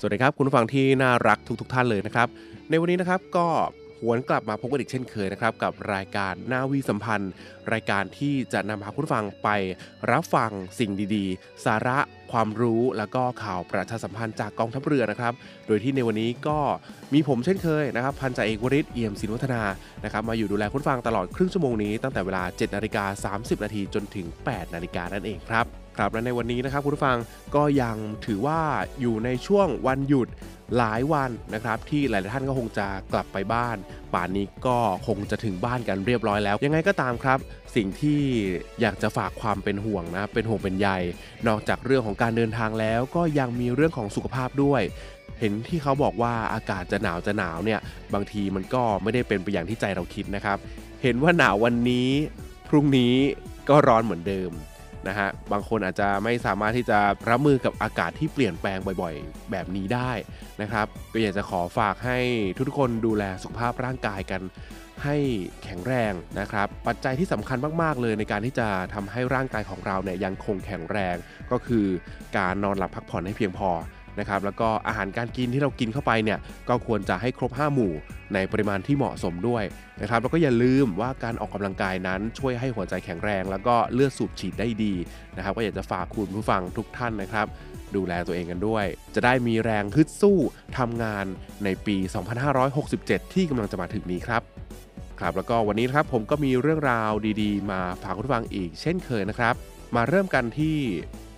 สวัสดีครับ คุณผู้ฟังที่น่ารักทุกๆทท่านเลยนะครับ ในวันนี้นะครับก็ หวนกลับมาพบกันอีกเช่นเคยนะครับกับรายการนาวีสัมพันธ์ รายการที่จะนำพาคุณผู้ฟังไปรับฟังสิ่งดีๆ สาระความรู้แล้วก็ข่าวประชาสัมพันธ์จากกองทัพเรือนะครับ โดยที่ในวันนี้ก็มีผมเช่นเคยนะครับ พันจ่าเอกวริศเอี่ยมศิลวัฒนานะครับมาอยู่ดูแลคุณฟังตลอดครึ่งชั่วโมงนี้ตั้งแต่เวลา7นาฬิกา30 นาทีจนถึง 8 นาฬิกานั่นเองครับครับและในวันนี้นะครับคุณผู้ฟังก็ยังถือว่าอยู่ในช่วงวันหยุด หลายวันนะครับ ที่หลายท่านก็คงจะกลับไปบ้าน ป่านนี้ก็คงจะถึงบ้านกันเรียบร้อยแล้ว ยังไงก็ตามครับ สิ่งที่อยากจะฝากความเป็นห่วงนะ เป็นห่วงเป็นใยนอกจากเรื่องของการเดินทางแล้ว ก็ยังมีเรื่องของสุขภาพด้วยเห็นที่เขาบอกว่าอากาศจะหนาวจะหนาวเนี่ยบางทีมันก็ไม่ได้เป็นไปอย่างที่ใจเราคิดนะครับ เห็นว่าหนาววันนี้ พรุ่งนี้ก็ร้อนเหมือนเดิม นะฮะบางคนอาจจะไม่สามารถที่จะรับมือกับอากาศที่เปลี่ยนแปลงบ่อยๆ แบบนี้ได้นะครับ ก็อยากจะขอฝากให้ทุกคนดูแลสุขภาพร่างกายกันให้แข็งแรงนะครับ ปัจจัยที่สำคัญมาก ๆ เลยในการที่จะทำให้ร่างกายของเราเนี่ยยังคงแข็งแรง ก็คือการนอนหลับพักผ่อนให้เพียงพอ นะครับแล้วก็อาหารการกินที่เรากินเข้าไปเนี่ยก็ควรจะให้ครบ 5 หมู่ในปริมาณที่เหมาะสมด้วยนะครับแล้วก็อย่าลืมว่าการออกกำลังกายนั้นช่วยให้หัวใจแข็งแรง แล้วก็เลือดสูบฉีดได้ดีนะครับก็อยากจะฝากคุณผู้ฟังทุกท่านนะครับ ดูแลตัวเองกันด้วย จะได้มีแรงฮึดสู้ทำงานในปี 2567 ที่กำลังจะมาถึงนี้ครับครับแล้วก็วันนี้ครับผมก็มีเรื่องราวดีๆ มาฝากคุณผู้ฟังอีกเช่นเคยนะครับ มาเริ่มกันที่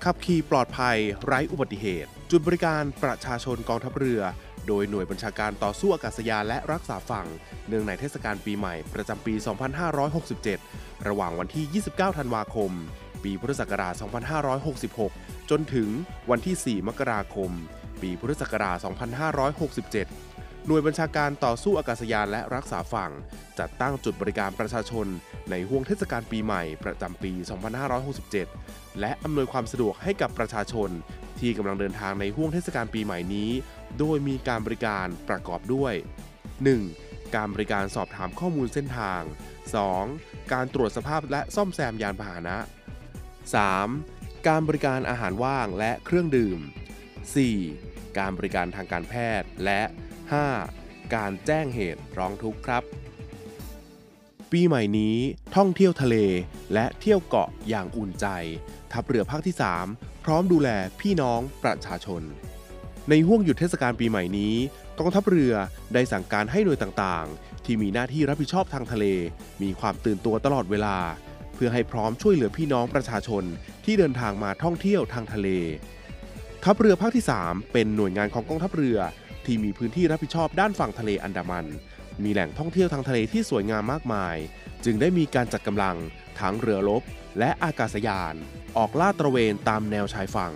ขับขี่ปลอดภัย ไร้อุบัติเหตุ จุดบริการประชาชนกองทัพเรือ โดยหน่วยบัญชาการต่อสู้อากาศยานและรักษาฝั่ง เนื่องในเทศกาลปีใหม่ประจำปี 2567 ระหว่างวันที่ 29 ธันวาคม ปีพุทธศักราช 2566 จนถึงวันที่ 4 มกราคม ปีพุทธศักราช 2567 หน่วยบัญชาการต่อสู้อากาศยานและรักษาฝั่ง จัดตั้งจุดบริการประชาชน ในห่วงเทศกาลปีใหม่ประจำปี 2567 และอำนวยความสะดวกให้กับประชาชน ที่กำลังเดินทางในห่วงเทศกาลปีใหม่นี้ โดยมีการบริการประกอบด้วย 1. การบริการสอบถามข้อมูลเส้นทาง 2. การตรวจสภาพและซ่อมแซมยานพาหนะ 3. การบริการอาหารว่างและเครื่องดื่ม 4. การบริการทางการแพทย์และ 5. การแจ้งเหตุร้องทุกข์ครับ ปีใหม่นี้ท่องเที่ยวทะเลและเที่ยวเกาะอย่างอุ่นใจ ทัพเรือภาคที่ 3 พร้อมดูแลพี่น้องประชาชน ในห่วงหยุดเทศกาลปีใหม่นี้กองทัพเรือได้สั่งการให้หน่วยต่างๆ ที่มีหน้าที่รับผิดชอบทางทะเล มีความตื่นตัวตลอดเวลา เพื่อให้พร้อมช่วยเหลือพี่น้องประชาชนที่เดินทางมาท่องเที่ยวทางทะเล ทัพเรือภาคที่ 3 เป็นหน่วยงานของกองทัพเรือ ที่มีพื้นที่รับผิดชอบด้านฝั่งทะเลอันดามัน มีแหล่งท่องเที่ยวทางทะเลที่สวยงามมากมาย จึงได้มีการจัดกำลังทั้งเรือรบและอากาศยาน ออกลาดตระเวนตามแนวชายฝั่ง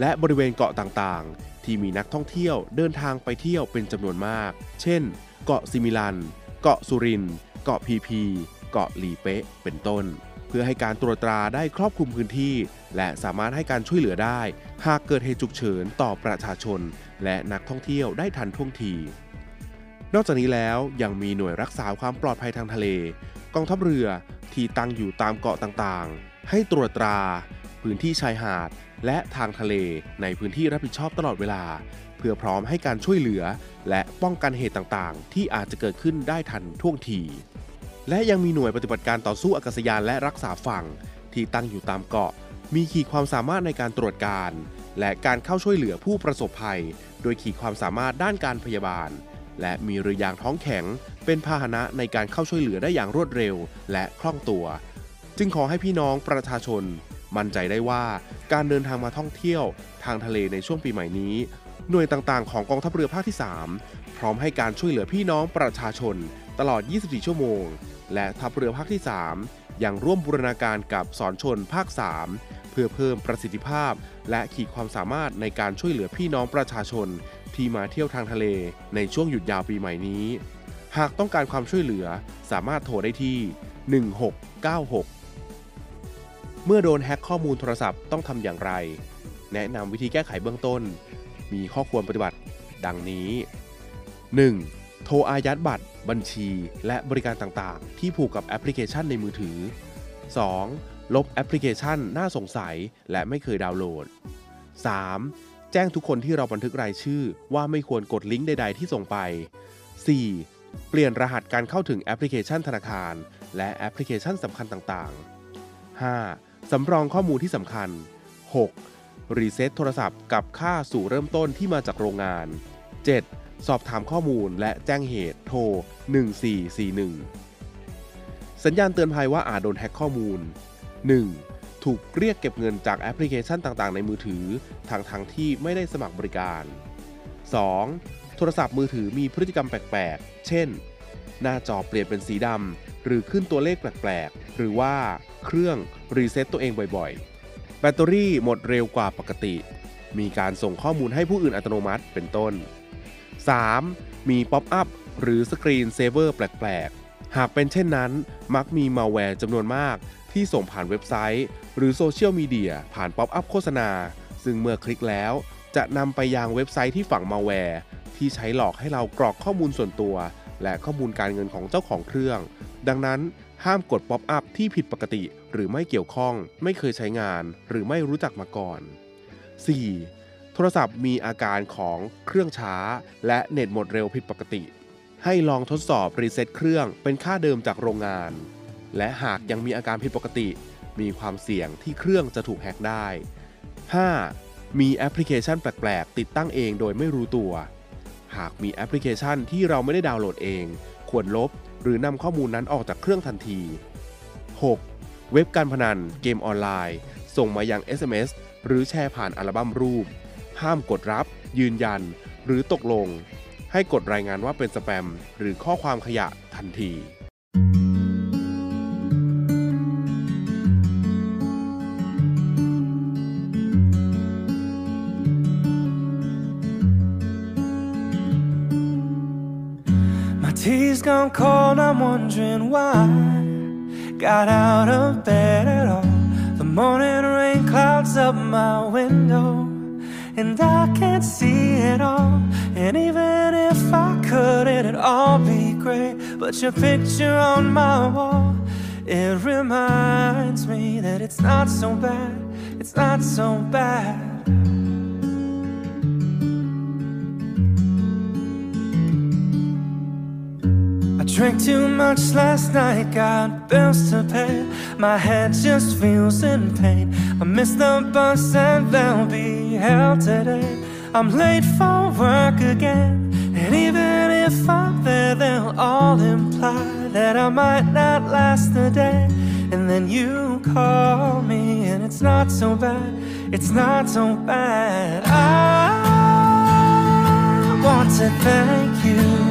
และบริเวณเกาะต่างๆ ที่มีนักท่องเที่ยวเดินทางไปเที่ยวเป็นจำนวนมาก เช่น เกาะซิมิลัน เกาะสุริน เกาะพีพี เกาะลีเป๊ะเป็นต้น เพื่อให้การตรวจตราได้ครอบคลุมพื้นที่ และสามารถให้การช่วยเหลือได้ หากเกิดเหตุฉุกเฉินต่อประชาชน และนักท่องเที่ยวได้ทันท่วงที นอกจากนี้แล้วยังมีหน่วยรักษาความปลอดภัยทางทะเล กองทัพเรือที่ตั้งอยู่ตามเกาะต่างๆ ให้ตรวจตรา พื้นที่ชายหาด และทางทะเลในพื้นที่รับผิดชอบตลอดเวลา เพื่อพร้อมให้การช่วยเหลือ และป้องกันเหตุต่างๆ ที่อาจจะเกิดขึ้นได้ทันท่วงที และยังมีหน่วยปฏิบัติการต่อสู้อากาศยานและรักษาฝั่ง ที่ตั้งอยู่ตามเกาะ มีขีดความสามารถในการตรวจการ และการเข้าช่วยเหลือผู้ประสบภัย โดยขีดความสามารถด้านการพยาบาล และมีเรือยางท้องแข็ง เป็นพาหนะในการเข้าช่วยเหลือได้อย่างรวดเร็ว และคล่องตัว จึงขอให้พี่น้องประชาชน มั่นใจได้ว่าการเดินทางมาท่องเที่ยว ทางทะเลในช่วงปีใหม่นี้ หน่วยต่างๆ ของกองทัพเรือภาคที่ 3 พร้อมให้การช่วยเหลือพี่น้องประชาชน ตลอด 24 ชั่วโมง และทัพเรือภาคที่ 3 ยังร่วมบูรณาการกับสอนชนภาค 3 เพื่อเพิ่มประสิทธิภาพ และขีดความสามารถในการช่วยเหลือพี่น้องประชาชน ที่มาเที่ยวทางทะเลในช่วงหยุดยาวปีใหม่นี้ หากต้องการความช่วยเหลือสามารถโทรได้ที่ 1696 เมื่อโดนแฮ็กข้อมูลโทรศัพท์ต้องทำอย่างไร แนะนำวิธีแก้ไขเบื้องต้น มีข้อควรปฏิบัติ ดังนี้ 1. โทรอายัดบัตร บัญชี และบริการต่างๆ ที่ผูกกับแอปพลิเคชันในมือถือ 2. ลบแอปพลิเคชันน่าสงสัยและไม่เคยดาวน์โหลด 3. แจ้งทุกคนที่เราบันทึกรายชื่อ ว่าไม่ควรกดลิงก์ใด ๆ ที่ส่งไป 4. เปลี่ยนรหัสการเข้าถึงแอปพลิเคชันธนาคาร และแอปพลิเคชันสำคัญต่างๆ 5. สำรองข้อมูลที่สำคัญ 6. รีเซ็ตโทรศัพท์กลับค่าสู่เริ่มต้นที่มาจากโรงงาน 7. สอบถามข้อมูลและแจ้งเหตุโทร 1441 สัญญาณเตือนภัยว่าอาจโดนแฮ็กข้อมูล 1. ถูกเรียกเก็บเงินจากแอปพลิเคชันต่างๆ ในมือถือทั้งๆ ที่ไม่ได้สมัครบริการ 2. โทรศัพท์มือถือมีพฤติกรรมแปลกๆ เช่น หน้าจอเปลี่ยนเป็นสีดำ หรือขึ้นตัวเลขแปลกๆ หรือว่าเครื่องรีเซ็ตตัวเองบ่อยๆ แบตเตอรี่หมดเร็วกว่าปกติ มีการส่งข้อมูลให้ผู้อื่นอัตโนมัติเป็นต้น 3. มี pop-up หรือ screensaver แปลกๆ หากเป็นเช่นนั้น มักมีมัลแวร์จำนวนมากที่ส่งผ่านเว็บไซต์ หรือโซเชียลมีเดียผ่าน pop-up โฆษณา ซึ่งเมื่อคลิกแล้ว จะนำไปยังเว็บไซต์ที่ฝังมัลแวร์ที่ใช้หลอกให้เรากรอกข้อมูลส่วนตัว และข้อมูลการเงินของเจ้าของเครื่อง ดังนั้นห้ามกด pop-up ที่ผิดปกติ หรือไม่เกี่ยวข้อง ไม่เคยใช้งาน หรือไม่รู้จักมาก่อน 4. โทรศัพท์มีอาการของเครื่องช้า และเน็ตหมดเร็วผิดปกติ ให้ลองทดสอบรีเซ็ตเครื่องเป็นค่าเดิมจากโรงงาน และหากยังมีอาการผิดปกติ มีความเสี่ยงที่เครื่องจะถูกแฮกได้ 5. มีแอปพลิเคชันแปลกๆ ติดตั้งเองโดยไม่รู้ตัว หากมีแอปพลิเคชันที่เราไม่ได้ดาวน์โหลดเอง ควรลบหรือนำข้อมูลนั้นออกจากเครื่องทันที 6. เว็บการพนัน เกมออนไลน์ ส่งมายัง SMS หรือแชร์ผ่านอัลบั้มรูป ห้ามกดรับ ยืนยัน หรือตกลง ให้กดรายงานว่าเป็นสแปม หรือข้อความขยะทันที My tea's gone cold, I'm wondering why. Got out of bed at all. The morning rain clouds up my window, and I can't see it all. And even if I could, it'd all be great. But your picture on my wall, it reminds me that it's not so bad. It's not so bad. Drank too much last night, got bills to pay. My head just feels in pain. I missed the bus and there'll be hell today. I'm late for work again. And even if I'm there, they'll all imply that I might not last the day. And then you call me, and it's not so bad. It's not so bad. I want to thank you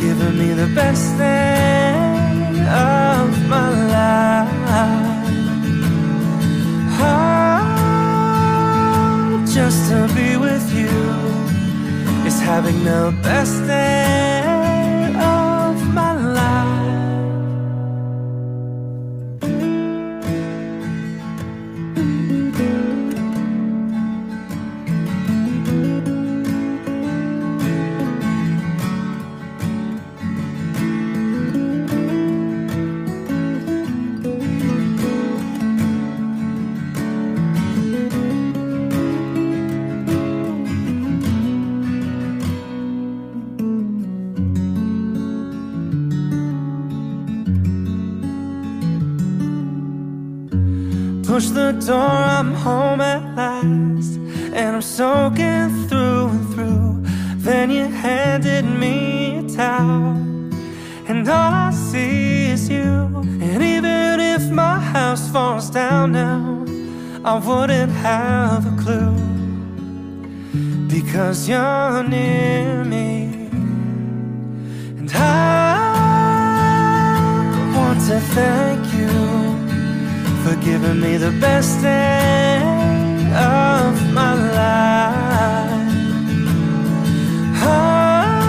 giving me the best thing of my life. Oh, just to be with you is having the best day door, I'm home at last. And I'm soaking through and through. Then you handed me a towel. And all I see is you. And even if my house falls down now, I wouldn't have a clue. Because you're near me. And I want to thank you for giving me the best day of my life. Oh,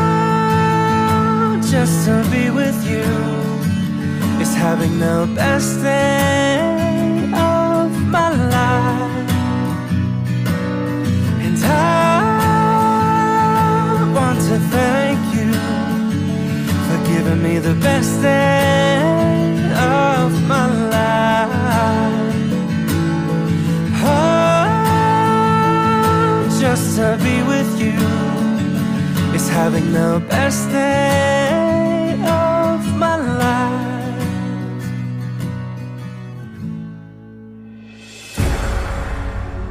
just to be with you is having the best day of my life. And I want to thank you for giving me the best day of my life. Oh, just to be with you is having the best day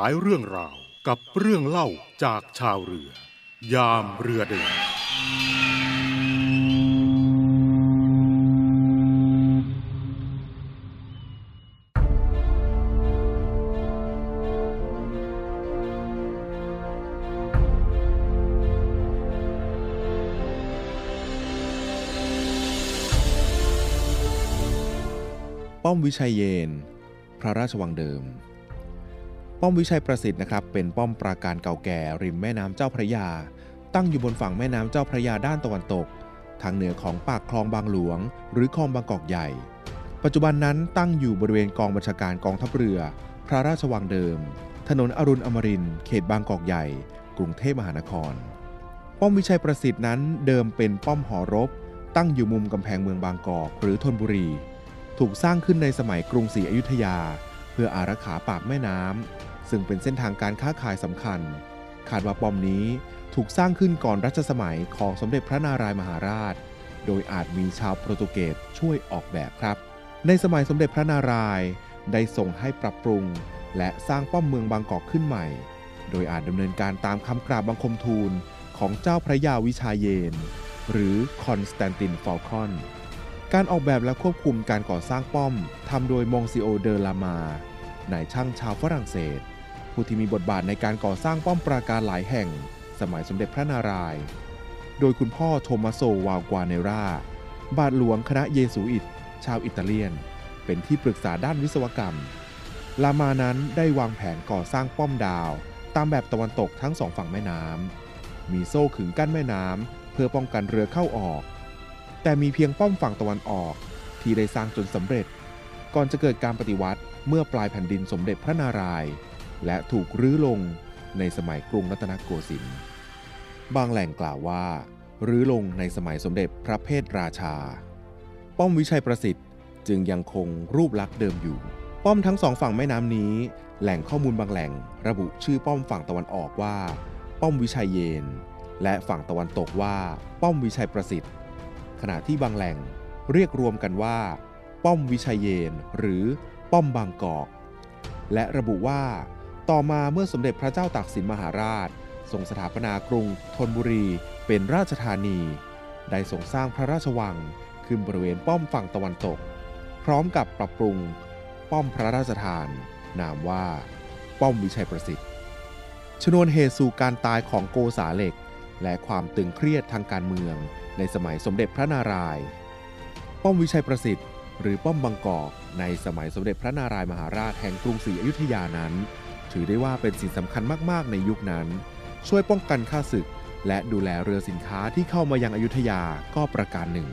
ากหลายเรื่องราวกับเรื่องเล่าจากชาวเรือ ยามเรือเดินป้อมวิชัยเยน พระราชวังเดิม ป้อมวิชัยประสิทธิ์นะครับเป็นป้อมปราการเก่าแก่ริมแม่น้ำเจ้าพระยา ตั้งอยู่บนฝั่งแม่น้ำเจ้าพระยาด้านตะวันตก ทางเหนือของปากคลองบางหลวง หรือคลองบางกอกใหญ่ ปัจจุบันนั้นตั้งอยู่บริเวณกองบัญชาการกองทัพเรือ พระราชวังเดิม ถนนอรุณอมรินเขตบางกอกใหญ่ กรุงเทพมหานคร ป้อมวิชัยประสิทธิ์นั้นเดิมเป็นป้อมหอรบ ตั้งอยู่มุมกำแพงเมืองบางกอกหรือธนบุรี ถูกสร้างขึ้นในสมัยกรุงศรีอยุธยา เพื่ออารักขาปากแม่น้ำ ซึ่งเป็นเส้นทางการค้าขายสำคัญ คาดว่าป้อมนี้ถูกสร้างขึ้นก่อนรัชสมัยของสมเด็จพระนารายมหาราช โดยอาจมีชาวโปรตุเกสช่วยออกแบบครับ ในสมัยสมเด็จพระนารายณ์ได้ส่งให้ปรับปรุง และสร้างป้อมเมืองบางกอกขึ้นใหม่ โดยอาจดำเนินการตามคำกราบบังคมทูลของเจ้าพระยาวิชาเยนทร์ หรือคอนสแตนตินฟอลคอน การออกแบบและควบคุมการก่อสร้างป้อมทำโดยมงซิเออร์เดอลามาร์ นายช่างชาวฝรั่งเศส ผู้ที่มีบทบาทในการก่อสร้างป้อมปราการหลายแห่ง สมัยสมเด็จพระนารายณ์ โดยคุณพ่อโทมัสโซวัลกวาเนราบาทหลวงคณะเยซูอิต ชาวอิตาเลียน เป็นที่ปรึกษาด้านวิศวกรรม ลามาร์นั้นได้วางแผนก่อสร้างป้อมดาว ตามแบบตะวันตกทั้งสองฝั่งแม่น้ำ มีโซ่ขึงกั้นแม่น้ำ เพื่อป้องกันเรือเข้าออก แต่มีเพียงป้อมฝั่งตะวันออก ที่ได้สร้างจนสำเร็จ ก่อนจะเกิดการปฏิวัติเมื่อปลายแผ่นดินสมเด็จพระนารายณ์ และถูกรื้อลงในสมัยกรุงรัตนโกสินทร์ บางแหล่งกล่าวว่า รื้อลงในสมัยสมเด็จพระเพทราชา ป้อมวิชัยประสิทธิ์จึงยังคงรูปลักษณ์เดิมอยู่ ป้อมทั้งสองฝั่งแม่น้ำนี้ แหล่งข้อมูลบางแหล่ง ระบุชื่อป้อมฝั่งตะวันออกว่า ป้อมวิชัยเยน และฝั่งตะวันตกว่า ป้อมวิชัยประสิทธิ์ ขณะที่บางแหล่งเรียกรวมกันว่า ป้อมวิชัยเยน หรือป้อมบางกอก และระบุว่า ต่อมาเมื่อสมเด็จพระเจ้าตากสินมหาราชทรงสถาปนากรุงธนบุรีเป็นราชธานี ได้ทรงสร้างพระราชวังขึ้นบริเวณป้อมฝั่งตะวันตก พร้อมกับปรับปรุง ป้อมพระราชทาน นามว่า ป้อมวิชัยประสิทธิ์ ชนวนเหตุสู่การตายของโกษาเหล็ก และความตึงเครียดทางการเมือง ในสมัยสมเด็จพระนารายณ์ป้อมวิชัยประสิทธิ์หรือป้อมบางกอกในสมัยสมเด็จพระนารายมหาราชแห่งกรุงศรีอยุธยานั้น ถือได้ว่าเป็นสิ่งสำคัญมากๆในยุคนั้น ช่วยป้องกันข้าศึก และดูแลเรือสินค้าที่เข้ามายังอยุธยาก็ประการหนึ่ง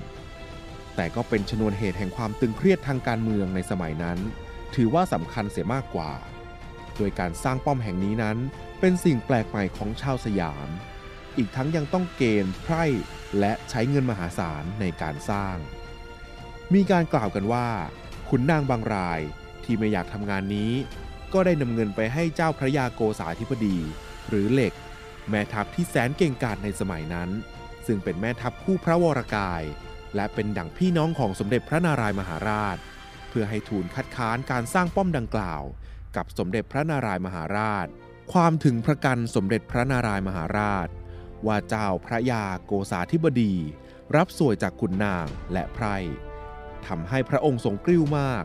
แต่ก็เป็นชนวนเหตุแห่งความตึงเครียดทางการเมืองในสมัยนั้น ถือว่าสำคัญเสียมากกว่า โดยการสร้างป้อมแห่งนี้นั้น เป็นสิ่งแปลกใหม่ของชาวสยาม อีกทั้งยังต้องเกณฑ์ไพร่และใช้เงินมหาศาลในการสร้าง มีการกล่าวกันว่าขุนนางบางรายที่ไม่อยากทำงานนี้ ก็ได้นำเงินไปให้เจ้าพระยาโกษาธิบดี หรือเหล็ก แม่ทัพที่แสนเก่งกาจในสมัยนั้น ซึ่งเป็นแม่ทัพคู่พระวรกาย และเป็นดั่งพี่น้องของสมเด็จพระนารายมหาราช เพื่อให้ทูลคัดค้านการสร้างป้อมดังกล่าว กับสมเด็จพระนารายมหาราช ความถึงพระกันสมเด็จพระนารายมหาราช ว่าเจ้าพระยาโกษาธิบดี รับสวยจากขุนนางและไพร่ทำให้พระองค์ทรงกริ้วมาก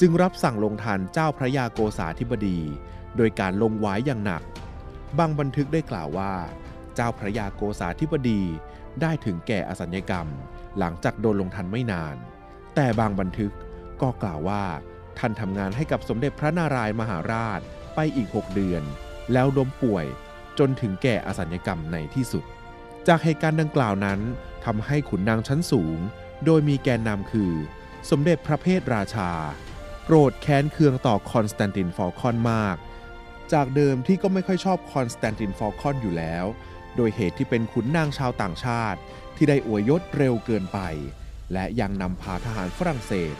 จึงรับสั่งลงทันเจ้าพระยาโกษาธิบดี โดยการลงไว้อย่างหนัก บางบันทึกได้กล่าวว่า เจ้าพระยาโกษาธิบดีได้ถึงแก่อสัญญกรรม หลังจากโดนลงทันไม่นาน แต่บางบันทึกก็กล่าวว่า ท่านทำงานให้กับสมเด็จพระนารายมหาราชไปอีก 6 เดือน แล้วล้มป่วยจนถึงแก่อสัญญกรรมในที่สุด จากเหตุการณ์ดังกล่าวนั้นทำให้ขุนนางชั้นสูง โดยมีแกนนำคือ สมเด็จพระเพทราชา โกรธแค้นเคืองต่อคอนสแตนตินฟอลคอนมาก จากเดิมที่ก็ไม่ค่อยชอบคอนสแตนตินฟอลคอนอยู่แล้ว โดยเหตุที่เป็นขุนนางชาวต่างชาติ ที่ได้อวยยศเร็วเกินไป และยังนำพาทหารฝรั่งเศส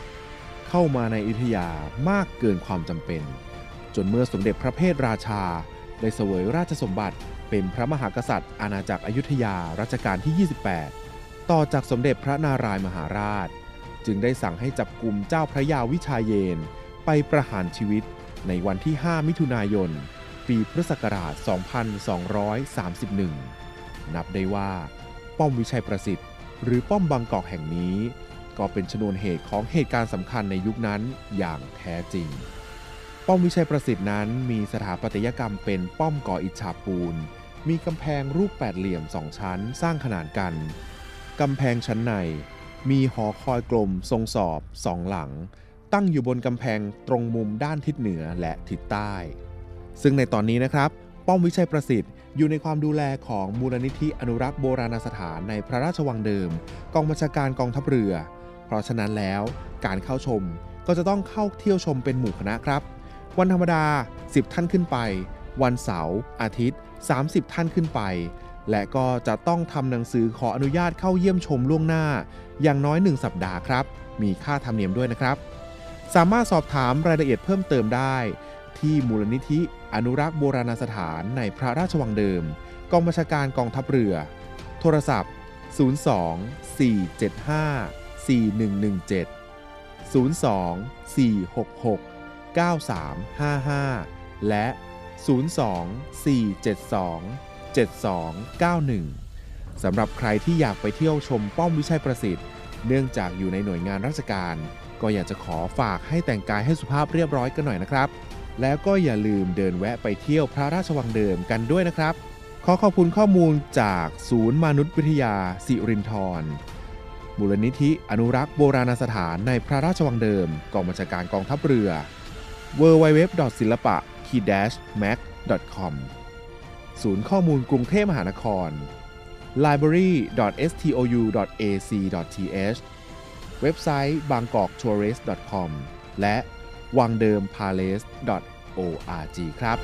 เข้ามาในอยุธยามากเกินความจำเป็น จนเมื่อสมเด็จพระเพทราชา ได้เสวยราชสมบัติเป็นพระมหากษัตริย์อาณาจักรอยุธยารัชกาลที่ 28 ต่อจากสมเด็จพระนารายณ์มหาราช จึงได้สั่งให้จับกลุ่มเจ้าพระยาวิชาเยน ไปประหารชีวิตในวันที่ 5 มิถุนายน ปีพุทธศักราช 2231 นับได้ว่า ป้อมวิชัยประสิทธิ์ หรือป้อมบางกอกแห่งนี้ ก็เป็นชนวนเหตุของเหตุการณ์สำคัญในยุคนั้นอย่างแท้จริง ป้อมวิชัยประสิทธิ์นั้นมีสถาปัตยกรรมเป็นป้อมก่ออิฐฉาบปูน มีกำแพงรูปแปดเหลี่ยมสองชั้นสร้างขนานกัน กำแพงชั้นใน มีหอคอยกลมทรงสอบสองหลัง ตั้งอยู่บนกำแพงตรงมุมด้านทิศเหนือและทิศใต้ ซึ่งในตอนนี้นะครับ ป้อมวิชัยประสิทธิ์อยู่ในความดูแลของมูลนิธิอนุรักษ์โบราณสถานในพระราชวังเดิม กองบัญชาการกองทัพเรือ เพราะฉะนั้นแล้วการเข้าชมก็จะต้องเข้าเที่ยวชมเป็นหมู่คณะครับ วันธรรมดา 10 ท่านขึ้นไป วันเสาร์อาทิตย์ 30 ท่านขึ้นไป และก็จะต้องทำหนังสือขออนุญาตเข้าเยี่ยมชมล่วงหน้า อย่างน้อย 1 สัปดาห์ครับ มีค่าธรรมเนียมด้วยนะครับ สามารถสอบถามรายละเอียดเพิ่มเติมได้ ที่มูลนิธิอนุรักษ์โบราณสถานในพระราชวังเดิม กองบัญชาการกองทัพเรือ โทรศัพท์ 02 475 4117 02 466 9355 และ 02 472 7291 สำหรับใครที่อยากไปเที่ยวชมป้อมวิชัยประสิทธิ์ เนื่องจากอยู่ในหน่วยงานราชการ ก็อยากจะขอฝากให้แต่งกายให้สุภาพเรียบร้อยกันหน่อยนะครับ แล้วก็อย่าลืมเดินแวะไปเที่ยวพระราชวังเดิมกันด้วยนะครับ ขอขอบคุณข้อมูลจากศูนย์มนุษยวิทยาสิรินทรมูลนิธิอนุรักษ์โบราณสถานในพระราชวังเดิม กองบัญชาการกองทัพเรือ w w w ศิลปะ mac com ศูนย์ข้อมูลกรุงเทพมหานคร library.stou.ac.th เว็บไซต์ bangkoktourist.com และวังเดิม palace org ครับ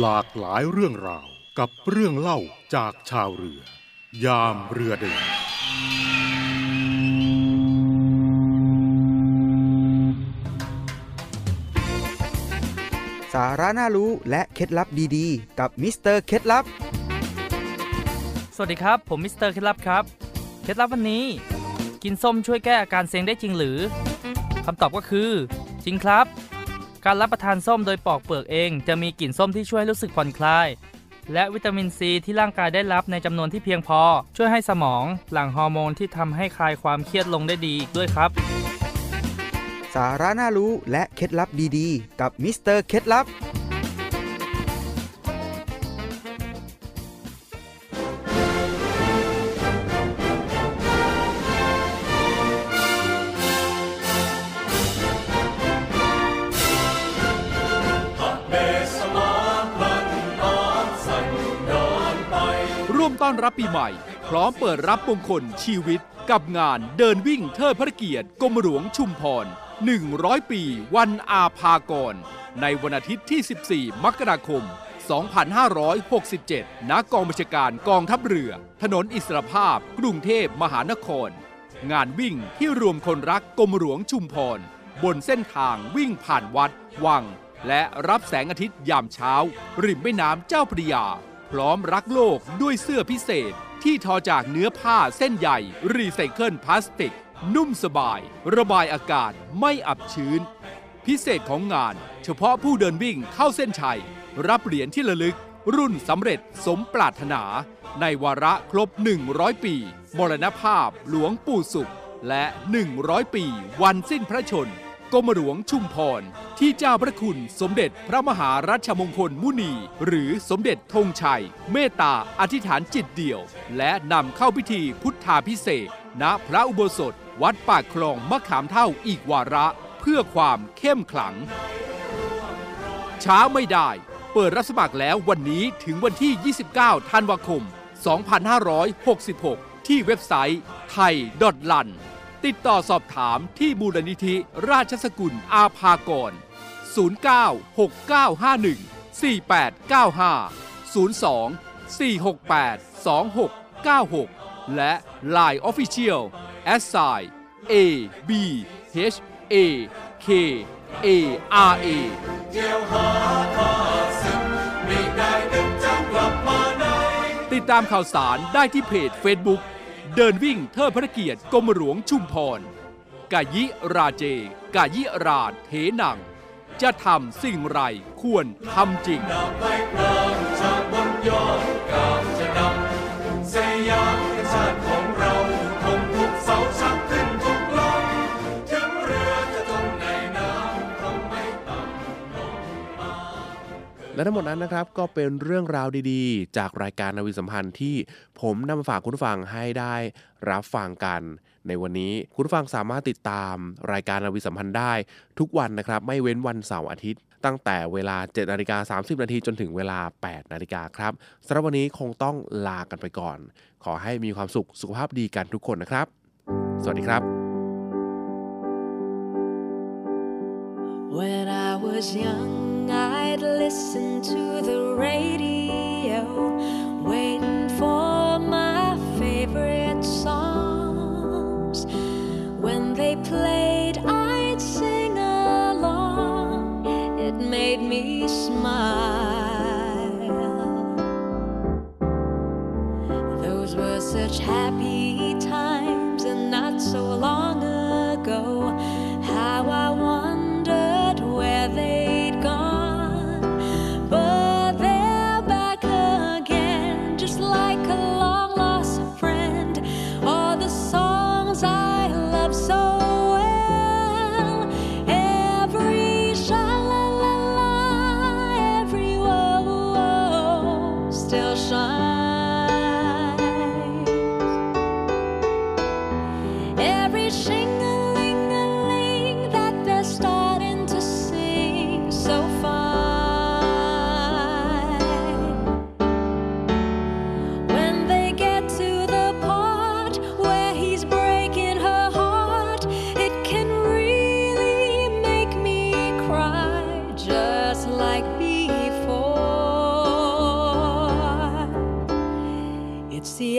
หลากหลายเรื่องราวกับเรื่องเล่าจากชาวเรือ ยามเรือเดินสาระน่ารู้และเคล็ดลับดีๆ กับมิสเตอร์เคล็ดลับ สวัสดีครับ ผมมิสเตอร์เคล็ดลับครับ เคล็ดลับวันนี้ กินส้มช่วยแก้อาการเซ็งได้จริงหรือคำตอบก็คือ จริงครับ การรับประทานส้มโดยปอกเปลือกเอง จะมีกลิ่นส้มที่ช่วยรู้สึกผ่อนคลาย และวิตามินซีที่ร่างกายได้รับในจำนวนที่เพียงพอ ช่วยให้สมอง หลั่งฮอร์โมนที่ทำให้คลายความเครียดลงได้ดีอีกด้วยครับ สาระน่ารู้และเคล็ดลับดีๆ กับมิสเตอร์เคล็ดลับ ร่วมต้อนรับปีใหม่ พร้อมเปิดรับมงคลชีวิตกับงานเดินวิ่งเทิดพระเกียรติกรมหลวงชุมพร 100 ปีวันอาภากร ในวันอาทิตย์ที่ 14 มกราคม 2567 ณ กองบัญชาการกองทัพเรือ ถนนอิสรภาพ กรุงเทพมหานคร งานวิ่งที่รวมคนรักกรมหลวงชุมพร บนเส้นทางวิ่งผ่านวัด วัง และรับแสงอาทิตย์ยามเช้า ริมแม่น้ำเจ้าพระยา พร้อมรักโลกด้วยเสื้อพิเศษที่ทอจากเนื้อผ้าเส้นใหญ่รีไซเคิลพลาสติก นุ่มสบาย ระบายอากาศไม่อับชื้น พิเศษของงาน เฉพาะผู้เดินวิ่งเข้าเส้นชัย รับเหรียญที่ระลึก รุ่นสำเร็จสมปรารถนา ในวาระครบ 100 ปี มรณภาพหลวงปู่สุข และ 100 ปี วันสิ้นพระชนกรมหลวงชุมพร ที่เจ้าพระคุณสมเด็จพระมหารัชมงคลมุนี หรือสมเด็จธงชัย เมตตาอธิษฐานจิตเดี่ยว และนำเข้าพิธีพุทธาพิเศษณพระอุโบสถ วัดปากคลองมะขามเท่าอีกวาระ เพื่อความเข้มขลัง ช้าไม่ได้ เปิดรับสมัครแล้ววันนี้ถึงวันที่ 29 ธันวาคม 2566 ที่เว็บไซต์ไทยดอทลันติดต่อสอบถามที่มูลนิธิราชสกุลอาภากร 0969514895 02 468 2696 และ Line Official s i a b h a k a r a ติดตามข่าวสารได้ที่เพจ Facebook เดินวิ่งเทิดพระเกียรติกรมหลวงชุมพร กายิราเจ กายิราเทนัง จะทำสิ่งไรควรทำจริง และทั้งหมดนั้นนะครับก็เป็นเรื่องราวดีๆ จากรายการนาวีสัมพันธ์ที่ผมนำมาฝากคุณฟังให้ได้รับฟังกัน ในวันนี้คุณฟังสามารถติดตามรายการนาวีสัมพันธ์ได้ ทุกวันนะครับไม่เว้นวันเสาร์อาทิตย์ ตั้งแต่เวลา7นาฬิกา30 นาทีจนถึงเวลา 8 นาฬิกาครับสำหรับวันนี้คงต้องลากันไปก่อน ขอให้มีความสุขสุขภาพดีกันทุกคนนะครับ สวัสดีครับ When I was young, I'd listen to the radio, waiting for my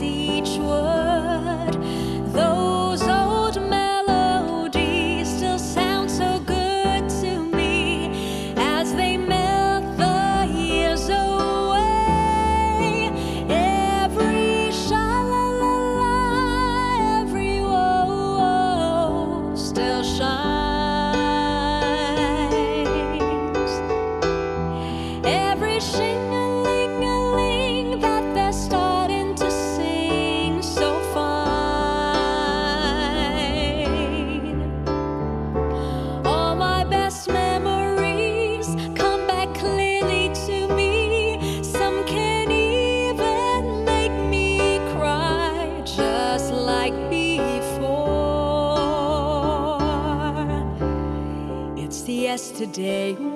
Each word. today.